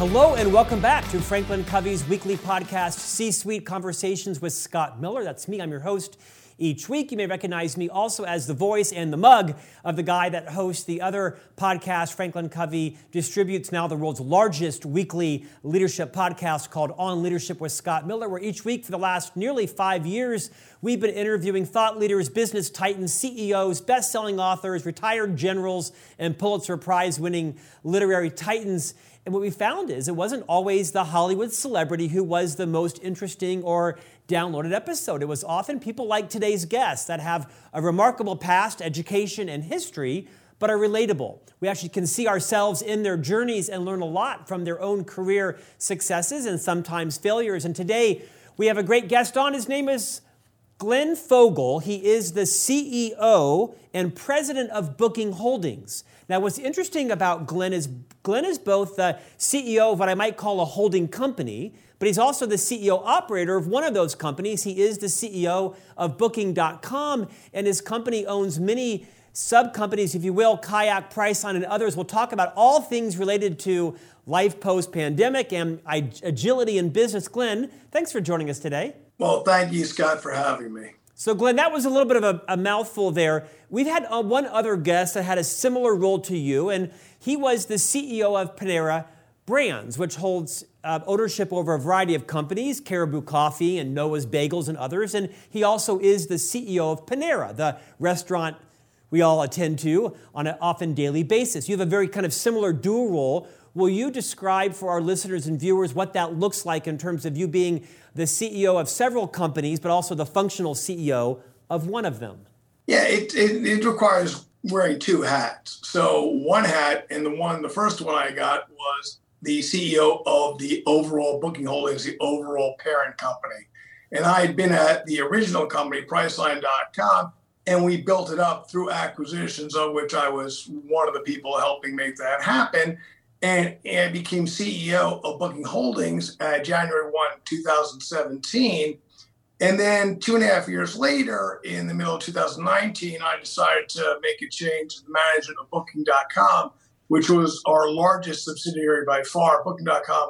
Hello and welcome back to Franklin Covey's weekly podcast, C Suite Conversations with Scott Miller. That's me, I'm your host. Each week, you may recognize me also as the voice and the mug of the guy that hosts the other podcast Franklin Covey distributes now the world's largest weekly leadership podcast called On Leadership with Scott Miller, where each week for the last nearly five years, we've been interviewing thought leaders, business titans, CEOs, best selling authors, retired generals, and Pulitzer Prize winning literary titans. And what we found is it wasn't always the Hollywood celebrity who was the most interesting or downloaded episode. It was often people like today's guests that have a remarkable past, education, and history, but are relatable. We actually can see ourselves in their journeys and learn a lot from their own career successes and sometimes failures. And today we have a great guest on. His name is Glenn Fogel. He is the CEO and president of Booking Holdings. Now, what's interesting about Glenn is Glenn is both the CEO of what I might call a holding company, but he's also the CEO operator of one of those companies. He is the CEO of Booking.com, and his company owns many sub companies, if you will, Kayak, Priceline, and others. We'll talk about all things related to life post pandemic and agility in business. Glenn, thanks for joining us today. Well, thank you, Scott, for having me. So, Glenn, that was a little bit of a, a mouthful there. We've had uh, one other guest that had a similar role to you, and he was the CEO of Panera Brands, which holds uh, ownership over a variety of companies, Caribou Coffee and Noah's Bagels and others. And he also is the CEO of Panera, the restaurant we all attend to on an often daily basis. You have a very kind of similar dual role. Will you describe for our listeners and viewers what that looks like in terms of you being the CEO of several companies, but also the functional CEO of one of them? Yeah, it, it, it, requires wearing two hats. So one hat, and the one, the first one I got was the CEO of the overall Booking Holdings, the overall parent company. And I had been at the original company, Priceline.com, and we built it up through acquisitions, of which I was one of the people helping make that happen and, and became CEO of Booking Holdings at January 1, 2017. And then two and a half years later, in the middle of 2019, I decided to make a change to the management of Booking.com, which was our largest subsidiary by far. Booking.com,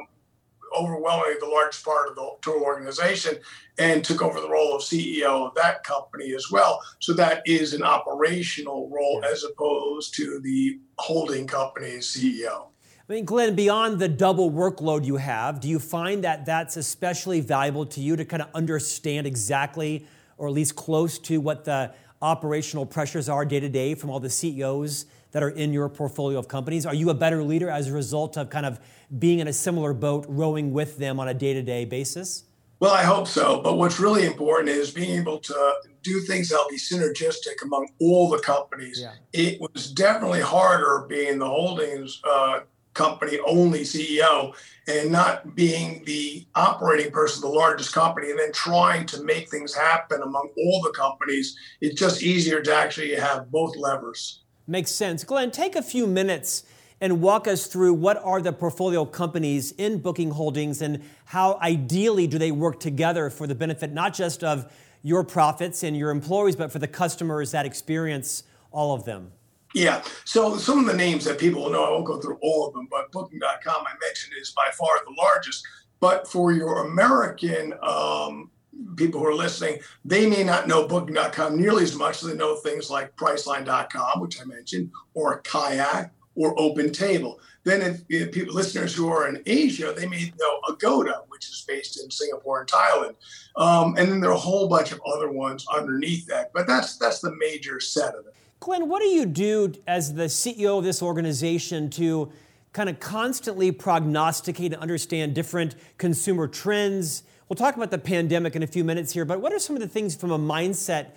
overwhelmingly the largest part of the tour organization, and took over the role of CEO of that company as well. So that is an operational role as opposed to the holding company's CEO. I mean, Glenn, beyond the double workload you have, do you find that that's especially valuable to you to kind of understand exactly, or at least close to, what the operational pressures are day to day from all the CEOs that are in your portfolio of companies? Are you a better leader as a result of kind of being in a similar boat, rowing with them on a day to day basis? Well, I hope so. But what's really important is being able to do things that'll be synergistic among all the companies. Yeah. It was definitely harder being the holdings uh, company only CEO and not being the operating person, of the largest company, and then trying to make things happen among all the companies. It's just easier to actually have both levers. Makes sense. Glenn, take a few minutes and walk us through what are the portfolio companies in Booking Holdings and how ideally do they work together for the benefit not just of your profits and your employees, but for the customers that experience all of them. Yeah. So some of the names that people will know, I won't go through all of them, but Booking.com I mentioned is by far the largest. But for your American um, people who are listening, they may not know Booking.com nearly as much as they know things like Priceline.com, which I mentioned, or Kayak, or Open Table. Then, if, if people, listeners who are in Asia, they may know Agoda, which is based in Singapore and Thailand, um, and then there are a whole bunch of other ones underneath that. But that's that's the major set of it. Glenn, what do you do as the CEO of this organization to kind of constantly prognosticate and understand different consumer trends? We'll talk about the pandemic in a few minutes here, but what are some of the things from a mindset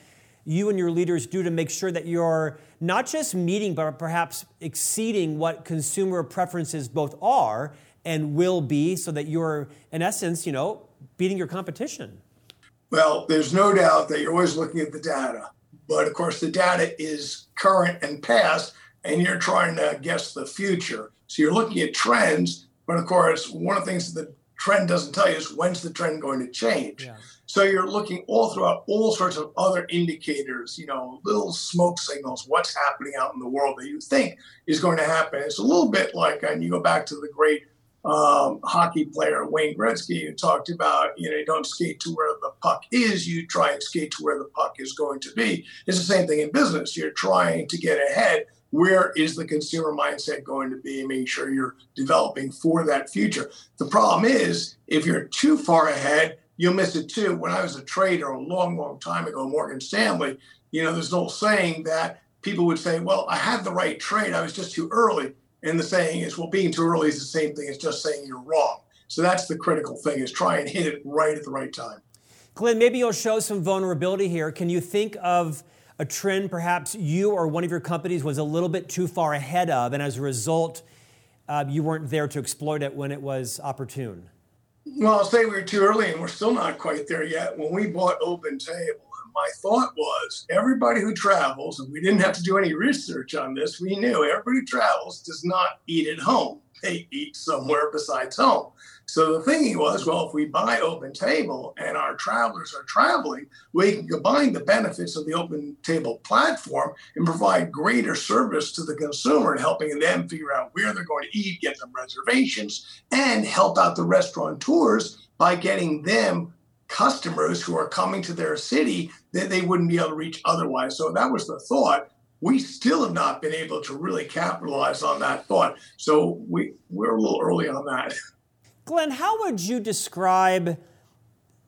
you and your leaders do to make sure that you're not just meeting, but perhaps exceeding what consumer preferences both are and will be so that you're, in essence, you know, beating your competition? Well, there's no doubt that you're always looking at the data. But of course, the data is current and past, and you're trying to guess the future. So you're looking at trends, but of course, one of the things the trend doesn't tell you is when's the trend going to change. Yeah. So you're looking all throughout all sorts of other indicators, you know, little smoke signals, what's happening out in the world that you think is going to happen. It's a little bit like, and you go back to the great um, hockey player Wayne Gretzky who talked about, you know, you don't skate to where the puck is, you try and skate to where the puck is going to be. It's the same thing in business. You're trying to get ahead. Where is the consumer mindset going to be? And making sure you're developing for that future. The problem is, if you're too far ahead, you'll miss it too. When I was a trader a long, long time ago, Morgan Stanley, you know, there's an old saying that people would say, well, I had the right trade, I was just too early. And the saying is, well, being too early is the same thing as just saying you're wrong. So that's the critical thing is try and hit it right at the right time. Glenn, maybe you'll show some vulnerability here. Can you think of a trend perhaps you or one of your companies was a little bit too far ahead of, and as a result, uh, you weren't there to exploit it when it was opportune? Well, I'll say we were too early, and we're still not quite there yet. When we bought Open Table, my thought was everybody who travels, and we didn't have to do any research on this, we knew everybody who travels does not eat at home. They eat somewhere besides home. So the thinking was, well, if we buy Open Table and our travelers are traveling, we can combine the benefits of the Open Table platform and provide greater service to the consumer helping them figure out where they're going to eat, get them reservations, and help out the restaurateurs by getting them customers who are coming to their city that they wouldn't be able to reach otherwise. So that was the thought. We still have not been able to really capitalize on that thought. So we, we're a little early on that. Glenn, how would you describe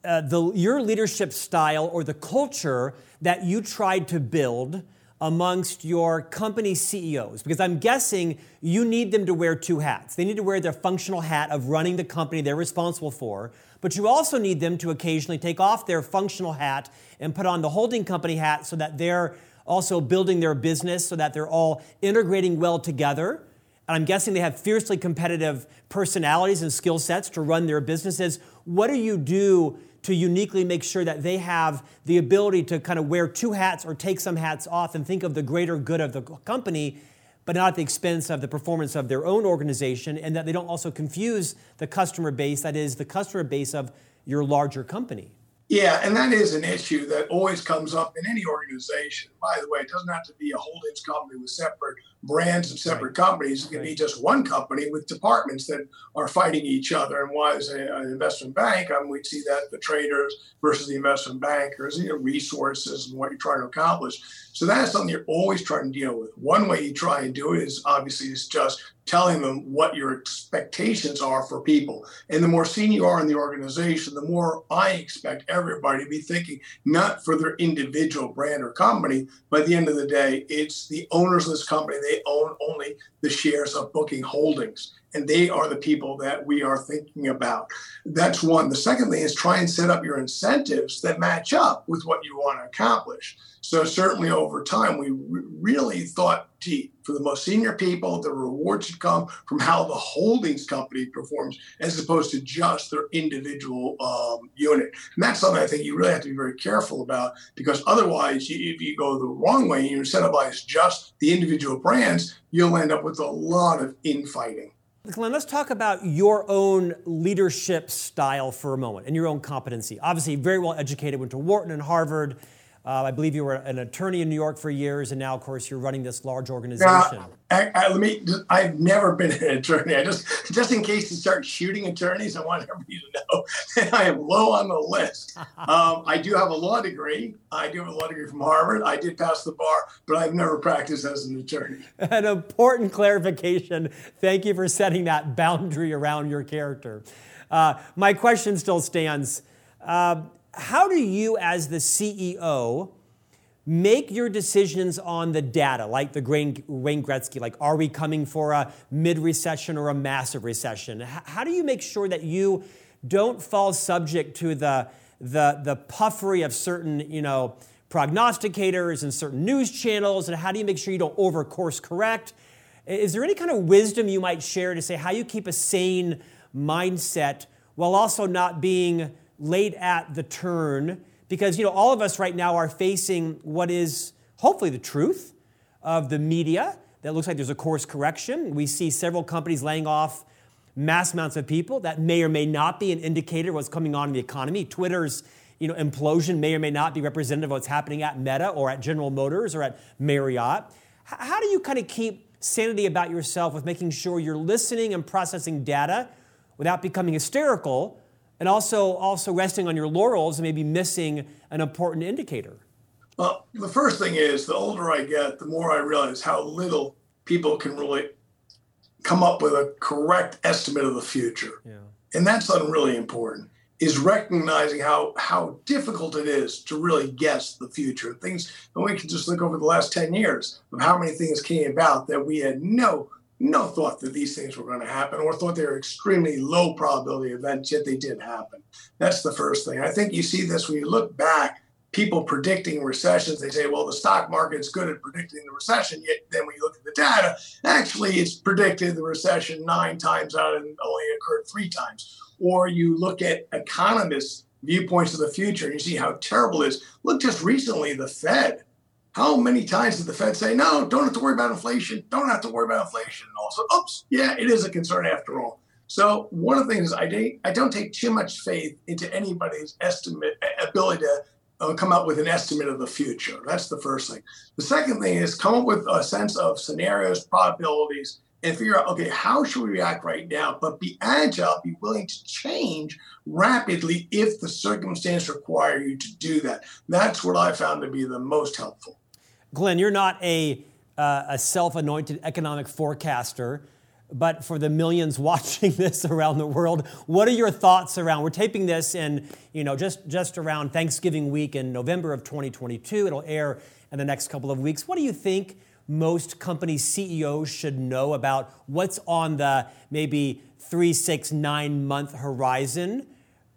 uh, the, your leadership style or the culture that you tried to build amongst your company CEOs? Because I'm guessing you need them to wear two hats. They need to wear their functional hat of running the company they're responsible for, but you also need them to occasionally take off their functional hat and put on the holding company hat so that they're also building their business so that they're all integrating well together. And I'm guessing they have fiercely competitive personalities and skill sets to run their businesses. What do you do to uniquely make sure that they have the ability to kind of wear two hats or take some hats off and think of the greater good of the company, but not at the expense of the performance of their own organization, and that they don't also confuse the customer base, that is, the customer base of your larger company? Yeah, and that is an issue that always comes up in any organization. By the way, it doesn't have to be a holdings company with separate brands and separate right. companies. It can right. be just one company with departments that are fighting each other. And why, as an investment bank, um, I mean, we see that the traders versus the investment bankers, you know, resources and what you're trying to accomplish. So that's something you're always trying to deal with. One way you try and do it is obviously is just telling them what your expectations are for people. And the more senior you are in the organization, the more I expect everybody to be thinking not for their individual brand or company, but at the end of the day, it's the owners of this company. They own only the shares of Booking Holdings. And they are the people that we are thinking about. That's one. The second thing is try and set up your incentives that match up with what you want to accomplish. So certainly over time, we re- really thought, gee, for the most senior people, the reward should come from how the holdings company performs, as opposed to just their individual um, unit. And that's something I think you really have to be very careful about, because otherwise, you, if you go the wrong way and you incentivize just the individual brands, you'll end up with a lot of infighting. Glenn, let's talk about your own leadership style for a moment and your own competency. Obviously, very well educated, went to Wharton and Harvard. Uh, I believe you were an attorney in New York for years, and now, of course, you're running this large organization. I, I, let me. I've never been an attorney. I just, just in case you start shooting attorneys, I want everybody to know that I am low on the list. um, I do have a law degree. I do have a law degree from Harvard. I did pass the bar, but I've never practiced as an attorney. An important clarification. Thank you for setting that boundary around your character. Uh, my question still stands. How do you, as the CEO, make your decisions on the data, like the Wayne Gretzky, like are we coming for a mid recession or a massive recession? How do you make sure that you don't fall subject to the, the, the puffery of certain, you know, prognosticators and certain news channels? And how do you make sure you don't over course correct? Is there any kind of wisdom you might share to say how you keep a sane mindset while also not being late at the turn because you know all of us right now are facing what is hopefully the truth of the media that looks like there's a course correction. We see several companies laying off mass amounts of people that may or may not be an indicator of what's coming on in the economy. Twitter's you know implosion may or may not be representative of what's happening at meta or at general motors or at marriott. How do you kind of keep sanity about yourself with making sure you're listening and processing data without becoming hysterical and also also resting on your laurels and maybe missing an important indicator? Well, the first thing is the older I get, the more I realize how little people can really come up with a correct estimate of the future. Yeah. And that's really important is recognizing how how difficult it is to really guess the future. Things and we can just look over the last 10 years of how many things came about that we had no no thought that these things were going to happen or thought they were extremely low probability events, yet they did happen. That's the first thing. I think you see this when you look back, people predicting recessions, they say, well, the stock market's good at predicting the recession. Yet then when you look at the data, actually it's predicted the recession nine times out and only occurred three times. Or you look at economists' viewpoints of the future and you see how terrible it is. Look just recently, the Fed how many times did the Fed say, no, don't have to worry about inflation, don't have to worry about inflation? And also, oops, yeah, it is a concern after all. So one of the things I, de- I don't take too much faith into anybody's estimate ability to uh, come up with an estimate of the future. That's the first thing. The second thing is come up with a sense of scenarios, probabilities, and figure out, okay, how should we react right now? But be agile, be willing to change rapidly if the circumstance require you to do that. That's what I found to be the most helpful. Glenn, you're not a, uh, a self anointed economic forecaster, but for the millions watching this around the world, what are your thoughts around? We're taping this in, you know, just, just around Thanksgiving week in November of 2022. It'll air in the next couple of weeks. What do you think most company CEOs should know about what's on the maybe three, six, nine month horizon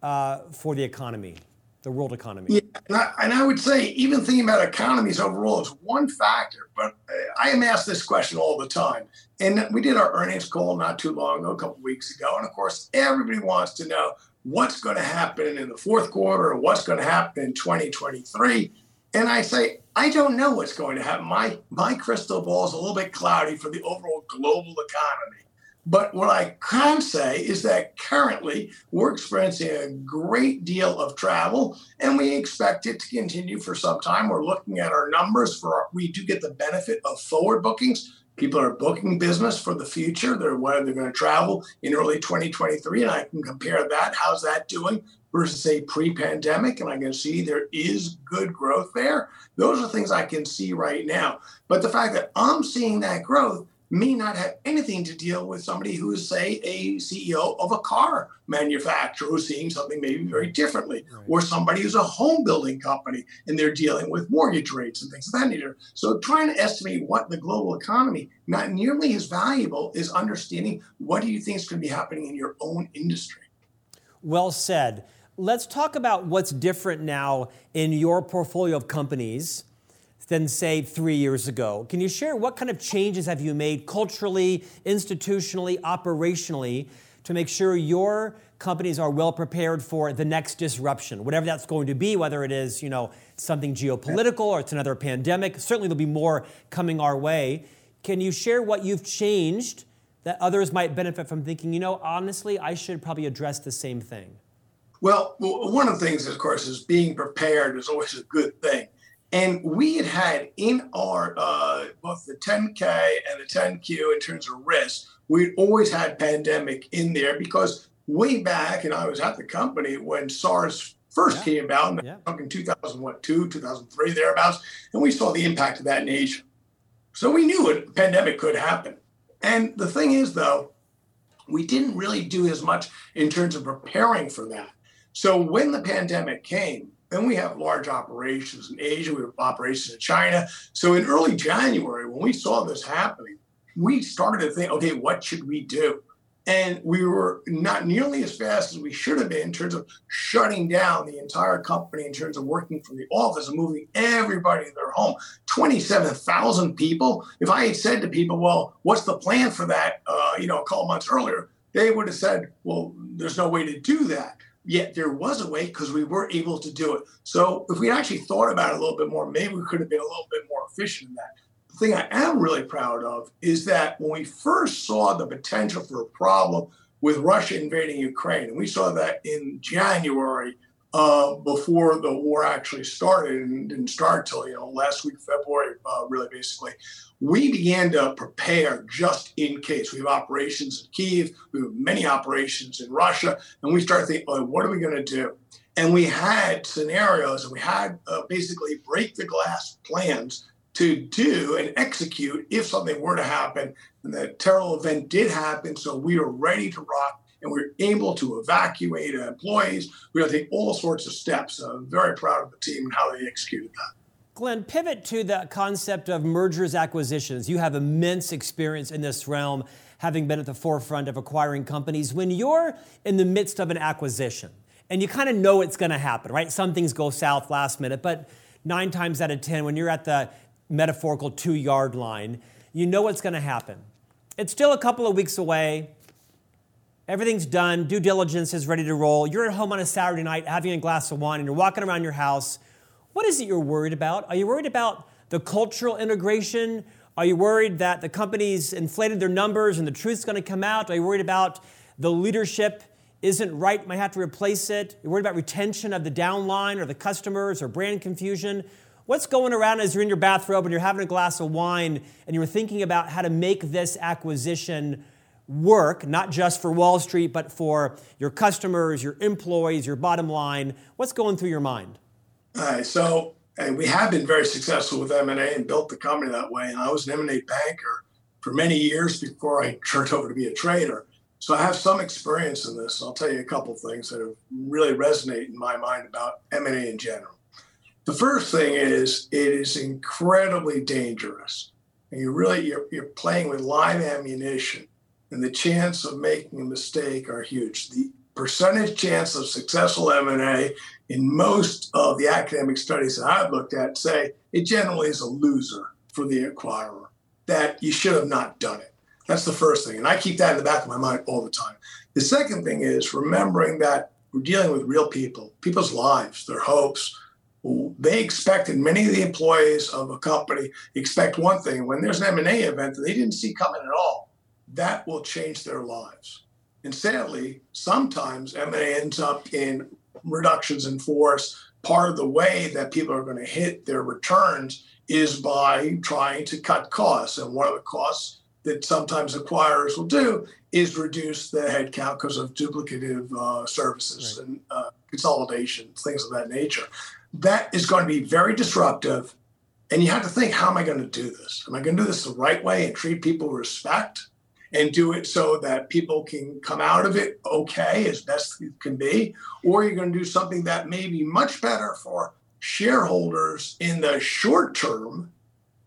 uh, for the economy, the world economy? Yeah, and I, and I, would say even thinking about economies overall is one factor, but uh, I am asked this question all the time. And we did our earnings call not too long ago, a couple weeks ago. And of course, everybody wants to know what's going to happen in the fourth quarter what's going to happen in 2023. And I say, I don't know what's going to happen. My my crystal ball is a little bit cloudy for the overall global economy. But what I can say is that currently we're experiencing a great deal of travel and we expect it to continue for some time. We're looking at our numbers for our, we do get the benefit of forward bookings. People are booking business for the future. They're where they're going to travel in early 2023 and I can compare that. How's that doing versus a pre-pandemic and i can see there is good growth there those are things i can see right now but the fact that i'm seeing that growth may not have anything to deal with somebody who is say a ceo of a car manufacturer who's seeing something maybe very differently right. or somebody who's a home building company and they're dealing with mortgage rates and things of that nature. So trying to estimate what the global economy not nearly as valuable is understanding what do you think is going to be happening in your own industry. Well said. Let's talk about what's different now in your portfolio of companies than, say, three years ago. Can you share what kind of changes have you made culturally, institutionally, operationally to make sure your companies are well prepared for the next disruption, whatever that's going to be, whether it is, you know, something geopolitical or it's another pandemic. Certainly there'll be more coming our way. Can you share what you've changed that others might benefit from thinking, you know, honestly, I should probably address the same thing? Well, one of the things, of course, is being prepared is always a good thing. And we had had in our uh, both the 10K and the 10Q in terms of risk, we'd always had pandemic in there because way back, and I was at the company when SARS first yeah. came about, yeah. in 2002, 2003, thereabouts, and we saw the impact of that in Asia. So we knew a pandemic could happen. And the thing is, though, we didn't really do as much in terms of preparing for that. So when the pandemic came, then we have large operations in Asia, we have operations in China. So in early January, when we saw this happening, we started to think, okay, what should we do? And we were not nearly as fast as we should have been in terms of shutting down the entire company, in terms of working from the office and moving everybody to their home. 27,000 people. If I had said to people, well, what's the plan for that, uh, you know, a couple months earlier, they would have said, well, there's no way to do that. Yet there was a way because we were able to do it. So if we actually thought about it a little bit more, maybe we could have been a little bit more efficient in that. The thing I am really proud of is that when we first saw the potential for a problem with Russia invading Ukraine, and we saw that in January uh, before the war actually started and didn't start till you know last week February uh, really basically we began to prepare just in case. We have operations in Kiev we have many operations in Russia and we started thinking oh, what are we going to do? And we had scenarios and we had uh, basically break the glass plans to do and execute if something were to happen. And the terrible event did happen so we were ready to rock and we are able to evacuate employees. We are take all sorts of steps. I'm very proud of the team and how they executed that. Glenn, pivot to the concept of mergers, acquisitions. You have immense experience in this realm, having been at the forefront of acquiring companies. When you're in the midst of an acquisition, and you kind of know it's going to happen, right? Some things go south last minute, but nine times out of 10, when you're at the metaphorical two yard line, you know what's going to happen. It's still a couple of weeks away. Everything's done, due diligence is ready to roll. You're at home on a Saturday night having a glass of wine and you're walking around your house. What is it you're worried about? Are you worried about the cultural integration? Are you worried that the company's inflated their numbers and the truth's going to come out? Are you worried about the leadership isn't right, might have to replace it? You're worried about retention of the downline or the customers or brand confusion? What's going around as you're in your bathrobe and you're having a glass of wine and you're thinking about how to make this acquisition work, not just for Wall Street, but for your customers, your employees, your bottom line? What's going through your mind? All right. So, and we have been very successful with M&A and built the company that way. And I was an M&A banker for many years before I turned over to be a trader. So I have some experience in this. I'll tell you a couple things that have really resonate in my mind about M&A in general. The first thing is it is incredibly dangerous. And you really you're, you're playing with live ammunition and the chance of making a mistake are huge. The percentage chance of successful M&A in most of the academic studies that I've looked at say it generally is a loser for the acquirer, that you should have not done it. That's the first thing. And I keep that in the back of my mind all the time. The second thing is remembering that we're dealing with real people, people's lives, their hopes. They expect, and many of the employees of a company expect one thing. When there's an M&A event that they didn't see coming at all, that will change their lives. And sadly, sometimes M&A ends up in reductions in force. Part of the way that people are going to hit their returns is by trying to cut costs. And one of the costs that sometimes acquirers will do is reduce the headcount because of duplicative uh, services right. and uh, consolidation, things of that nature. That is going to be very disruptive. And you have to think, how am I going to do this? Am I going to do this the right way and treat people with respect? And do it so that people can come out of it okay as best it can be, or you're going to do something that may be much better for shareholders in the short term,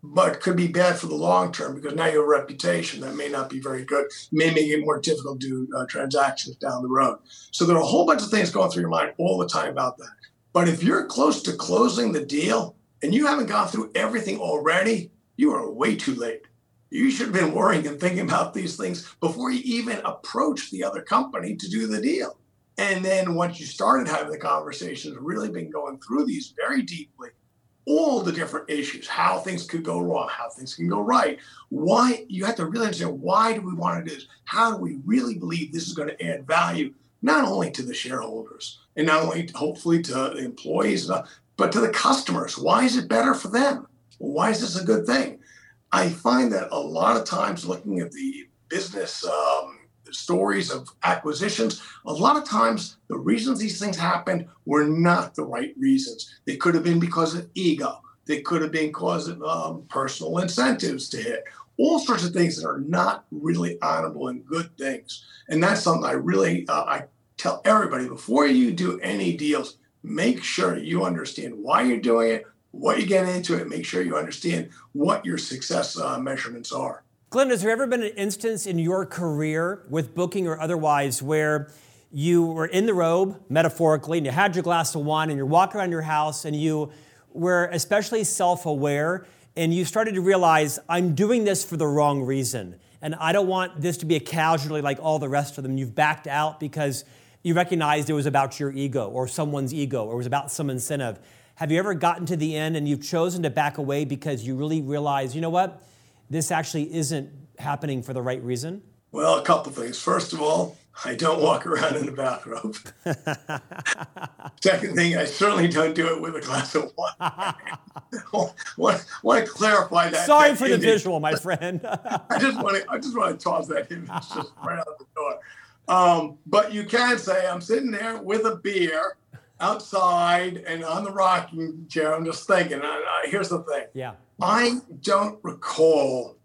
but could be bad for the long term because now you have a reputation that may not be very good, may make it more difficult to do uh, transactions down the road. So there are a whole bunch of things going through your mind all the time about that. But if you're close to closing the deal and you haven't gone through everything already, you are way too late you should have been worrying and thinking about these things before you even approached the other company to do the deal. And then once you started having the conversations, really been going through these very deeply, all the different issues, how things could go wrong, how things can go right. Why you have to really understand why do we want to do this? How do we really believe this is going to add value, not only to the shareholders and not only hopefully to the employees, but to the customers? Why is it better for them? Why is this a good thing? I find that a lot of times looking at the business um, stories of acquisitions, a lot of times the reasons these things happened were not the right reasons. They could have been because of ego. They could have been because of um, personal incentives to hit. All sorts of things that are not really honorable and good things. And that's something I really uh, I tell everybody before you do any deals, make sure you understand why you're doing it, what you get into it, make sure you understand what your success uh, measurements are. Glenn, has there ever been an instance in your career with booking or otherwise where you were in the robe, metaphorically, and you had your glass of wine and you're walking around your house and you were especially self aware and you started to realize, I'm doing this for the wrong reason. And I don't want this to be a casualty like all the rest of them. You've backed out because you recognized it was about your ego or someone's ego or it was about some incentive. Have you ever gotten to the end and you've chosen to back away because you really realize, you know what, this actually isn't happening for the right reason? Well, a couple things. First of all, I don't walk around in a bathrobe. Second thing, I certainly don't do it with a glass of wine. want, want to clarify that. Sorry that for image. the visual, my friend. I just want to I just want to toss that image just right out the door. Um, but you can say I'm sitting there with a beer outside and on the rocking chair. I'm just thinking. I, I, here's the thing. Yeah. I don't recall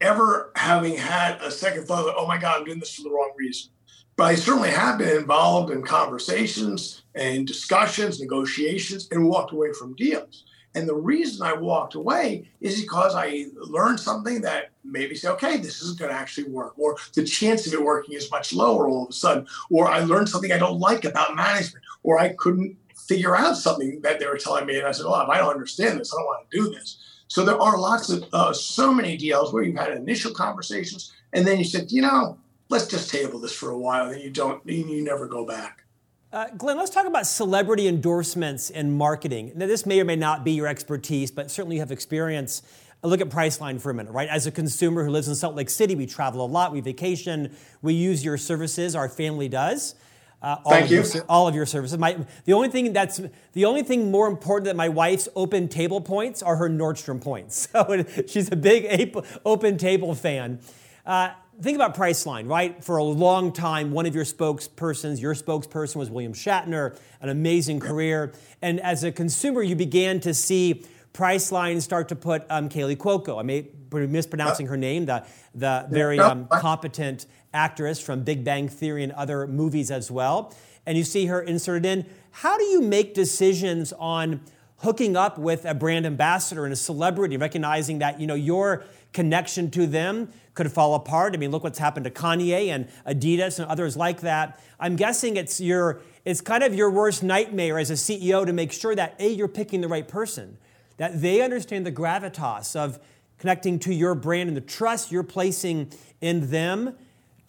ever having had a second thought that, oh my God, I'm doing this for the wrong reason. But I certainly have been involved in conversations and discussions, negotiations, and walked away from deals. And the reason I walked away is because I learned something that maybe say, okay, this isn't going to actually work, or the chance of it working is much lower all of a sudden, or I learned something I don't like about management, or I couldn't figure out something that they were telling me, and I said, well, I don't understand this, I don't want to do this. So there are lots of uh, so many deals where you've had initial conversations, and then you said, you know, let's just table this for a while, and you don't, you never go back. Uh, Glenn, let's talk about celebrity endorsements and marketing. Now, this may or may not be your expertise, but certainly you have experience. Uh, look at Priceline for a minute, right? As a consumer who lives in Salt Lake City, we travel a lot, we vacation, we use your services, our family does. Uh, all Thank of you. Your, all of your services. My, the only thing that's the only thing more important than my wife's open table points are her Nordstrom points. So she's a big open table fan. Uh, think about Priceline, right? For a long time, one of your spokespersons, your spokesperson was William Shatner, an amazing career. And as a consumer, you began to see Priceline start to put um, Kaley Cuoco. I may be mispronouncing her name, the, the very um, competent actress from Big Bang Theory and other movies as well. And you see her inserted in. How do you make decisions on hooking up with a brand ambassador and a celebrity, recognizing that you know your connection to them could fall apart. I mean, look what's happened to Kanye and Adidas and others like that. I'm guessing it's your it's kind of your worst nightmare as a CEO to make sure that A, you're picking the right person, that they understand the gravitas of connecting to your brand and the trust you're placing in them.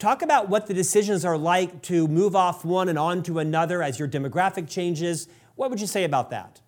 Talk about what the decisions are like to move off one and on to another as your demographic changes. What would you say about that?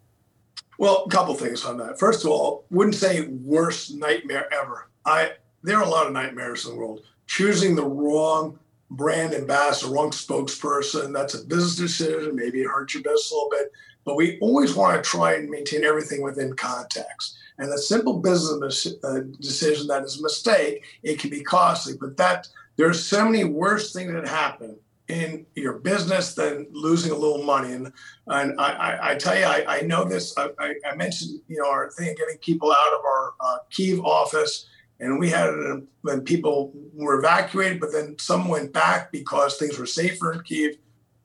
Well, a couple things on that. First of all, wouldn't say worst nightmare ever. I there are a lot of nightmares in the world. Choosing the wrong brand ambassador, wrong spokesperson, that's a business decision. Maybe it hurts your business a little bit, but we always want to try and maintain everything within context. And a simple business uh, decision that is a mistake, it can be costly, but that there's so many worse things that happen in your business than losing a little money. And and I, I, I tell you, I, I know this. I, I, mentioned you know our thing of getting people out of our uh, Kiev office and we had it when people were evacuated, but then some went back because things were safer in Kiev,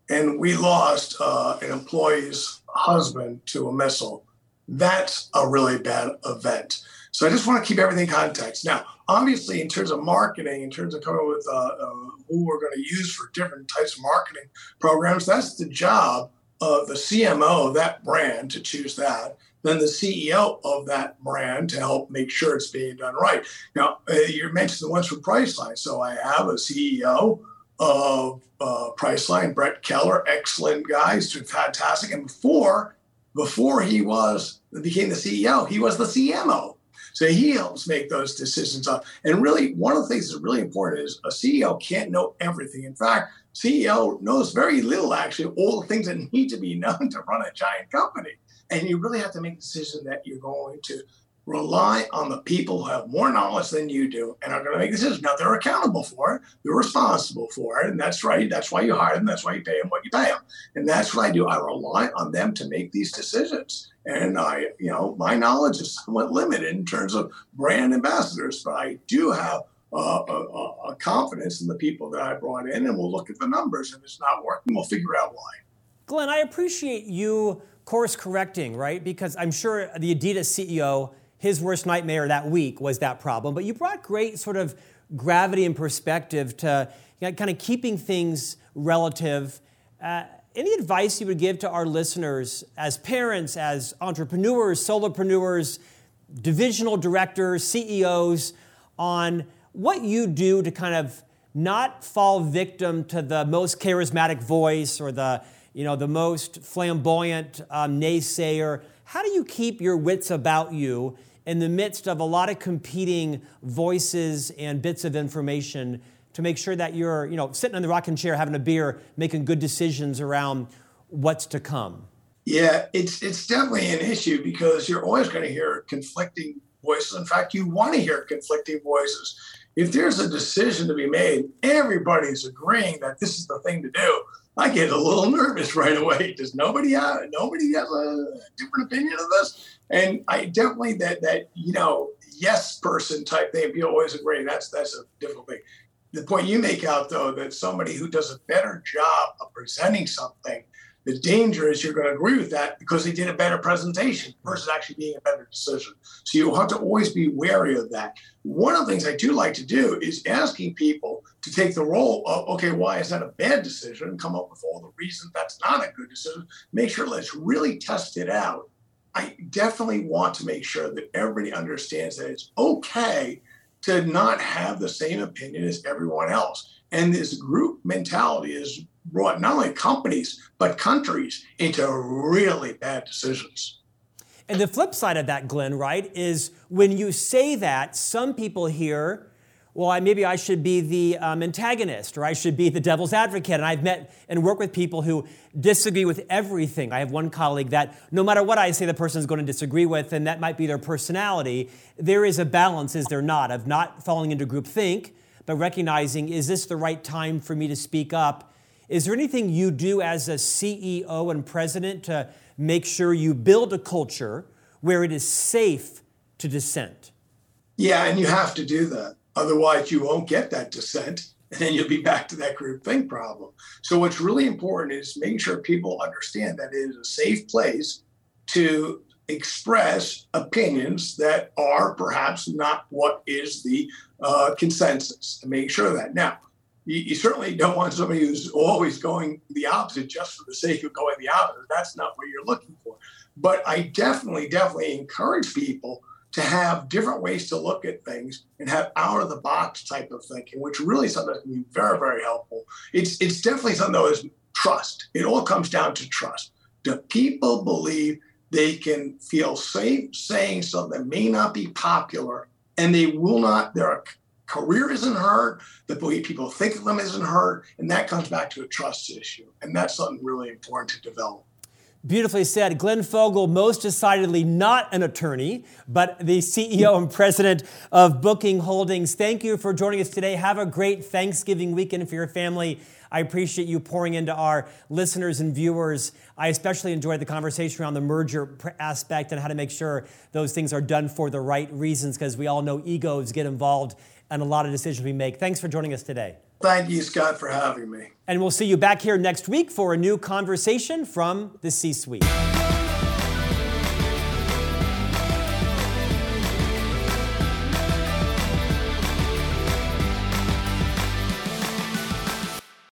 and we lost uh, an employee's husband to a missile. That's a really bad event. So I just want to keep everything in context. Now, obviously, in terms of marketing, in terms of coming up with uh, uh, who we're going to use for different types of marketing programs, that's the job of the CMO of that brand to choose that Then the CEO of that brand to help make sure it's being done right. Now, uh, you mentioned the ones from Priceline. So I have a CEO of uh, Priceline, Brett Keller, excellent guy, he's doing fantastic. And before, before he was became the CEO, he was the CMO. So he helps make those decisions up. And really, one of the things that's really important is a CEO can't know everything. In fact, CEO knows very little actually all the things that need to be known to run a giant company. And you really have to make a decision that you're going to rely on the people who have more knowledge than you do and are going to make decisions. Now they're accountable for it, they're responsible for it, and that's right. That's why you hire them. That's why you pay them what you pay them, and that's what I do. I rely on them to make these decisions. And I, you know, my knowledge is somewhat limited in terms of brand ambassadors, but I do have uh, a, a, confidence in the people that I brought in, and we'll look at the numbers. And if it's not working, we'll figure out why. Glenn, I appreciate you course correcting, right? Because I'm sure the Adidas CEO, his worst nightmare that week was that problem. But you brought great sort of gravity and perspective to you know, kind of keeping things relative. Uh, any advice you would give to our listeners as parents, as entrepreneurs, solopreneurs, divisional directors, CEOs on what you do to kind of not fall victim to the most charismatic voice or the you know, the most flamboyant um, naysayer. How do you keep your wits about you in the midst of a lot of competing voices and bits of information to make sure that you're, you know, sitting in the rocking chair, having a beer, making good decisions around what's to come? Yeah, it's it's definitely an issue because you're always going to hear conflicting voices. In fact, you want to hear conflicting voices. If there's a decision to be made, everybody's agreeing that this is the thing to do. I get a little nervous right away. Does nobody uh, have nobody has a different opinion of this? And I definitely that that you know yes person type thing. People always agree. That's that's a difficult thing. The point you make out though that somebody who does a better job of presenting something the danger is you're going to agree with that because they did a better presentation versus actually being a better decision. So you have to always be wary of that. One of the things I do like to do is asking people to take the role of, okay, why is that a bad decision? And come up with all the reasons that's not a good decision. Make sure let's really test it out. I definitely want to make sure that everybody understands that it's okay to not have the same opinion as everyone else. And this group mentality is brought not only companies, but countries into really bad decisions. And the flip side of that, Glenn, right, is when you say that, some people hear, well, I, maybe I should be the um, antagonist or I should be the devil's advocate. And I've met and worked with people who disagree with everything. I have one colleague that no matter what I say, the person is going to disagree with, and that might be their personality. There is a balance, is there not, of not falling into groupthink, but recognizing, is this the right time for me to speak up? Is there anything you do as a CEO and president to make sure you build a culture where it is safe to dissent? Yeah, and you have to do that. Otherwise, you won't get that dissent, and then you'll be back to that group think problem. So, what's really important is making sure people understand that it is a safe place to express opinions that are perhaps not what is the uh, consensus, and make sure that. Now, you, you, certainly don't want somebody who's always going the opposite just for the sake of going the opposite. That's not what you're looking for. But I definitely, definitely encourage people to have different ways to look at things and have out of the box type of thinking, which really is something that can be very, very helpful. It's it's definitely something that is trust. It all comes down to trust. Do people believe they can feel safe saying something that may not be popular and they will not, they're career isn't hurt, the way people think of them isn't hurt, and that comes back to a trust issue. And that's something really important to develop. Beautifully said. Glenn Fogel, most decidedly not an attorney, but the CEO and president of Booking Holdings. Thank you for joining us today. Have a great Thanksgiving weekend for your family. I appreciate you pouring into our listeners and viewers. I especially enjoyed the conversation around the merger aspect and how to make sure those things are done for the right reasons because we all know egos get involved and a lot of decisions we make. Thanks for joining us today. Thank you, Scott, for having me. And we'll see you back here next week for a new conversation from the C Suite.